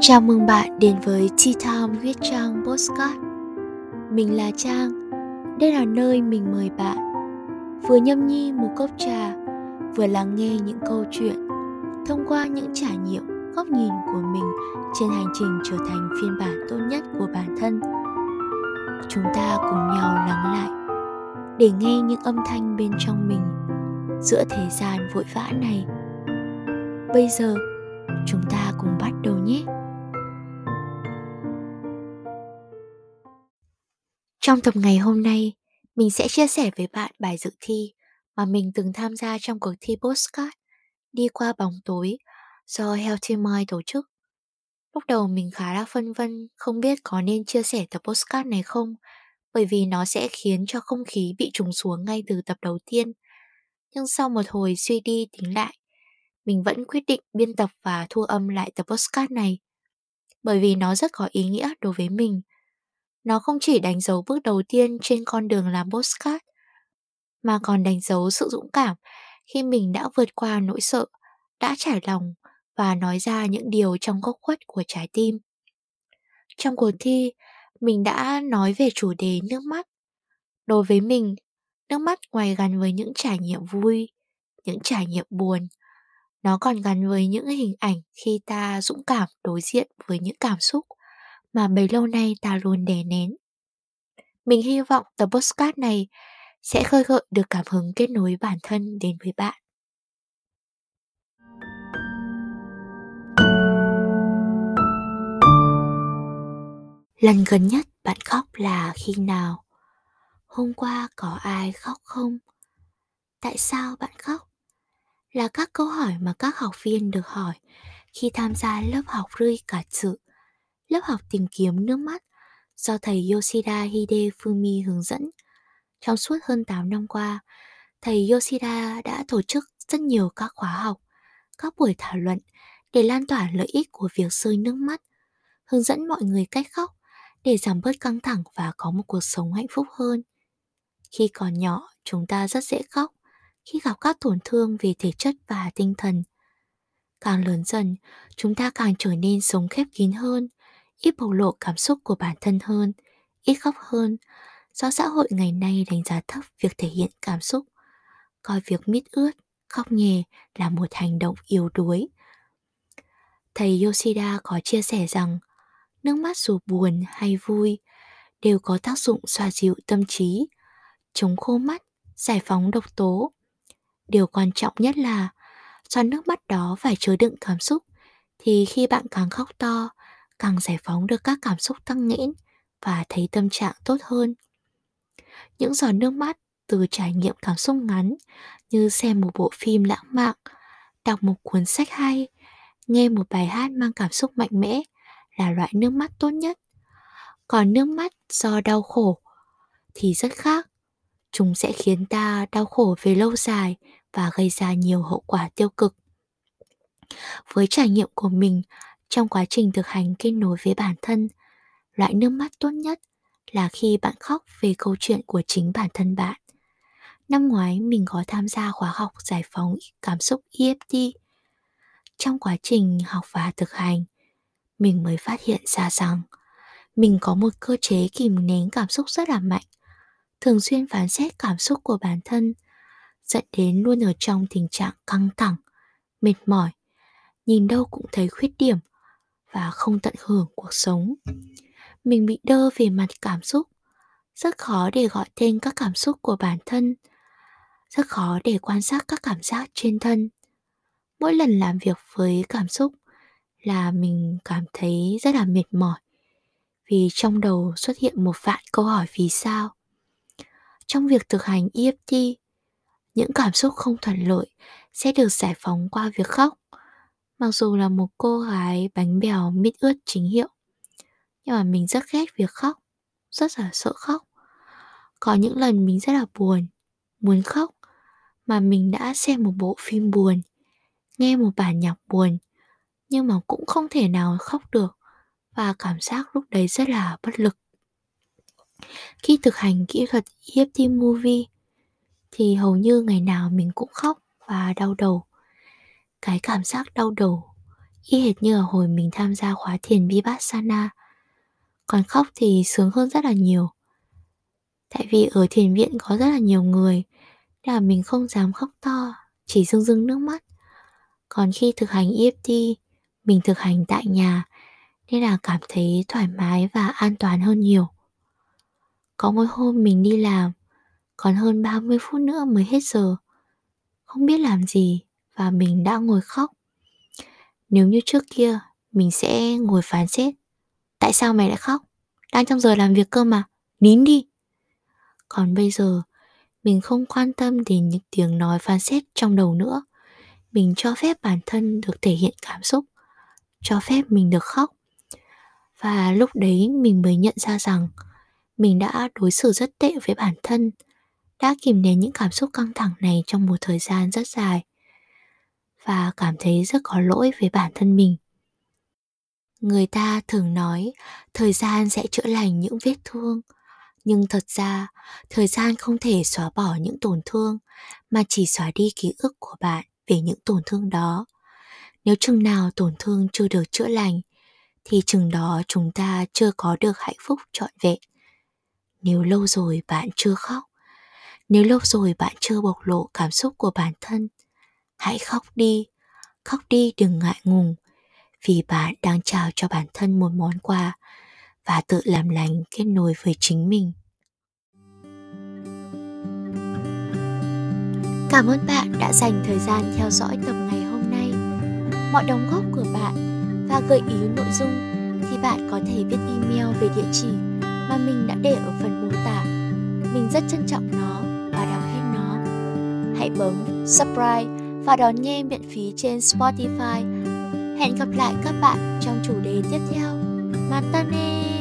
Chào mừng bạn đến với Tea Time viết Trang Postcard. Mình là Trang. Đây là nơi mình mời bạn. Vừa nhâm nhi một cốc trà Vừa lắng nghe những câu chuyện Thông qua những trải nghiệm, góc nhìn của mình Trên hành trình trở thành phiên bản tốt nhất của bản thân. Chúng ta cùng nhau lắng lại Để nghe những âm thanh bên trong mình Giữa thế gian vội vã này. Bây giờ chúng ta cùng bắt đầu nhé. Trong tập ngày hôm nay, mình sẽ chia sẻ với bạn bài dự thi mà mình từng tham gia trong cuộc thi postcard đi qua bóng tối do Healthy Mind tổ chức. Lúc đầu mình khá là phân vân không biết có nên chia sẻ tập postcard này không bởi vì nó sẽ khiến cho không khí bị trùng xuống ngay từ tập đầu tiên. Nhưng sau một hồi suy đi tính lại, mình vẫn quyết định biên tập và thu âm lại tập postcard này bởi vì nó rất có ý nghĩa đối với mình – nó không chỉ đánh dấu bước đầu tiên trên con đường làm postcard, mà còn đánh dấu sự dũng cảm khi mình đã vượt qua nỗi sợ, đã trải lòng và nói ra những điều trong góc khuất của trái tim. Trong cuộc thi, mình đã nói về chủ đề nước mắt. Đối với mình, nước mắt ngoài gắn với những trải nghiệm vui, những trải nghiệm buồn, nó còn gắn với những hình ảnh khi ta dũng cảm đối diện với những cảm xúc mà bấy lâu nay ta luôn đè nén. Mình hy vọng tập postcard này sẽ khơi gợi được cảm hứng kết nối bản thân đến với bạn. Lần gần nhất bạn khóc là khi nào? Hôm qua có ai khóc không? Tại sao bạn khóc? Là các câu hỏi mà các học viên được hỏi khi tham gia lớp học rơi cả sự lớp học tìm kiếm nước mắt do thầy Yoshida Hide Fumi hướng dẫn. Trong suốt hơn 8 năm qua, thầy Yoshida đã tổ chức rất nhiều các khóa học, các buổi thảo luận để lan tỏa lợi ích của việc rơi nước mắt, hướng dẫn mọi người cách khóc để giảm bớt căng thẳng và có một cuộc sống hạnh phúc hơn. Khi còn nhỏ, chúng ta rất dễ khóc khi gặp các tổn thương về thể chất và tinh thần. Càng lớn dần, chúng ta càng trở nên sống khép kín hơn, ít bộc lộ cảm xúc của bản thân hơn, ít khóc hơn, do xã hội ngày nay đánh giá thấp việc thể hiện cảm xúc, coi việc mít ướt, khóc nhè là một hành động yếu đuối. Thầy Yoshida có chia sẻ rằng, nước mắt dù buồn hay vui đều có tác dụng xoa dịu tâm trí, chống khô mắt, giải phóng độc tố. Điều quan trọng nhất là do nước mắt đó phải chứa đựng cảm xúc thì khi bạn càng khóc to càng giải phóng được các cảm xúc tăng nghẽn và thấy tâm trạng tốt hơn. Những giọt nước mắt từ trải nghiệm cảm xúc ngắn như xem một bộ phim lãng mạn, đọc một cuốn sách hay, nghe một bài hát mang cảm xúc mạnh mẽ là loại nước mắt tốt nhất. Còn nước mắt do đau khổ thì rất khác. Chúng sẽ khiến ta đau khổ về lâu dài và gây ra nhiều hậu quả tiêu cực. Với trải nghiệm của mình trong quá trình thực hành kết nối với bản thân, loại nước mắt tốt nhất là khi bạn khóc về câu chuyện của chính bản thân bạn. Năm ngoái, mình có tham gia khóa học giải phóng cảm xúc EFT trong quá trình học và thực hành, mình mới phát hiện ra rằng mình có một cơ chế kìm nén cảm xúc rất là mạnh, thường xuyên phán xét cảm xúc của bản thân, dẫn đến luôn ở trong tình trạng căng thẳng, mệt mỏi. Nhìn đâu cũng thấy khuyết điểm và không tận hưởng cuộc sống. Mình bị đơ về mặt cảm xúc. Rất khó để gọi tên các cảm xúc của bản thân. Rất khó để quan sát các cảm giác trên thân. Mỗi lần làm việc với cảm xúc là mình cảm thấy rất là mệt mỏi vì trong đầu xuất hiện một vạn câu hỏi vì sao. Trong việc thực hành EFT những cảm xúc không thuận lợi sẽ được giải phóng qua việc khóc. Mặc dù là một cô gái bánh bèo mít ướt chính hiệu, Nhưng mà mình rất ghét việc khóc, Rất là sợ khóc. Có những lần mình rất là buồn, Muốn khóc, Mà mình đã xem một bộ phim buồn, Nghe một bản nhạc buồn, Nhưng mà cũng không thể nào khóc được, Và cảm giác lúc đấy rất là bất lực. Khi thực hành kỹ thuật EFT Movie, Thì hầu như ngày nào mình cũng khóc và đau đầu cái cảm giác đau đầu y hệt như ở hồi mình tham gia khóa thiền Vipassana. Còn khóc thì sướng hơn rất là nhiều. Tại vì ở thiền viện có rất là nhiều người, nên là mình không dám khóc to, chỉ rưng rưng nước mắt. Còn khi thực hành EFT, mình thực hành tại nhà, nên là cảm thấy thoải mái và an toàn hơn nhiều. Có một hôm mình đi làm, còn hơn 30 phút nữa mới hết giờ. Không biết làm gì và mình đã ngồi khóc. Nếu như trước kia mình sẽ ngồi phán xét. Tại sao mày lại khóc? Đang trong giờ làm việc cơ mà, nín đi. Còn bây giờ, mình không quan tâm đến những tiếng nói phán xét trong đầu nữa. Mình cho phép bản thân được thể hiện cảm xúc, cho phép mình được khóc. Và lúc đấy mình mới nhận ra rằng mình đã đối xử rất tệ với bản thân, đã kìm nén những cảm xúc căng thẳng này trong một thời gian rất dài và cảm thấy rất có lỗi với bản thân mình. Người ta thường nói thời gian sẽ chữa lành những vết thương, nhưng thật ra thời gian không thể xóa bỏ những tổn thương mà chỉ xóa đi ký ức của bạn về những tổn thương đó. Nếu chừng nào tổn thương chưa được chữa lành thì chừng đó chúng ta chưa có được hạnh phúc trọn vẹn. Nếu lâu rồi bạn chưa khóc, nếu lâu rồi bạn chưa bộc lộ cảm xúc của bản thân, hãy khóc đi, khóc đi đừng ngại ngùng, vì bạn đang trao cho bản thân một món quà và tự làm lành kết nối với chính mình. Cảm ơn bạn đã dành thời gian theo dõi tập ngày hôm nay. Mọi đóng góp của bạn và gợi ý nội dung thì bạn có thể viết email về địa chỉ mà mình đã để ở phần mô tả. Mình rất trân trọng nó và đọc hết nó. Hãy bấm subscribe và đón nghe miễn phí trên Spotify. Hẹn gặp lại các bạn trong chủ đề tiếp theo. Matane!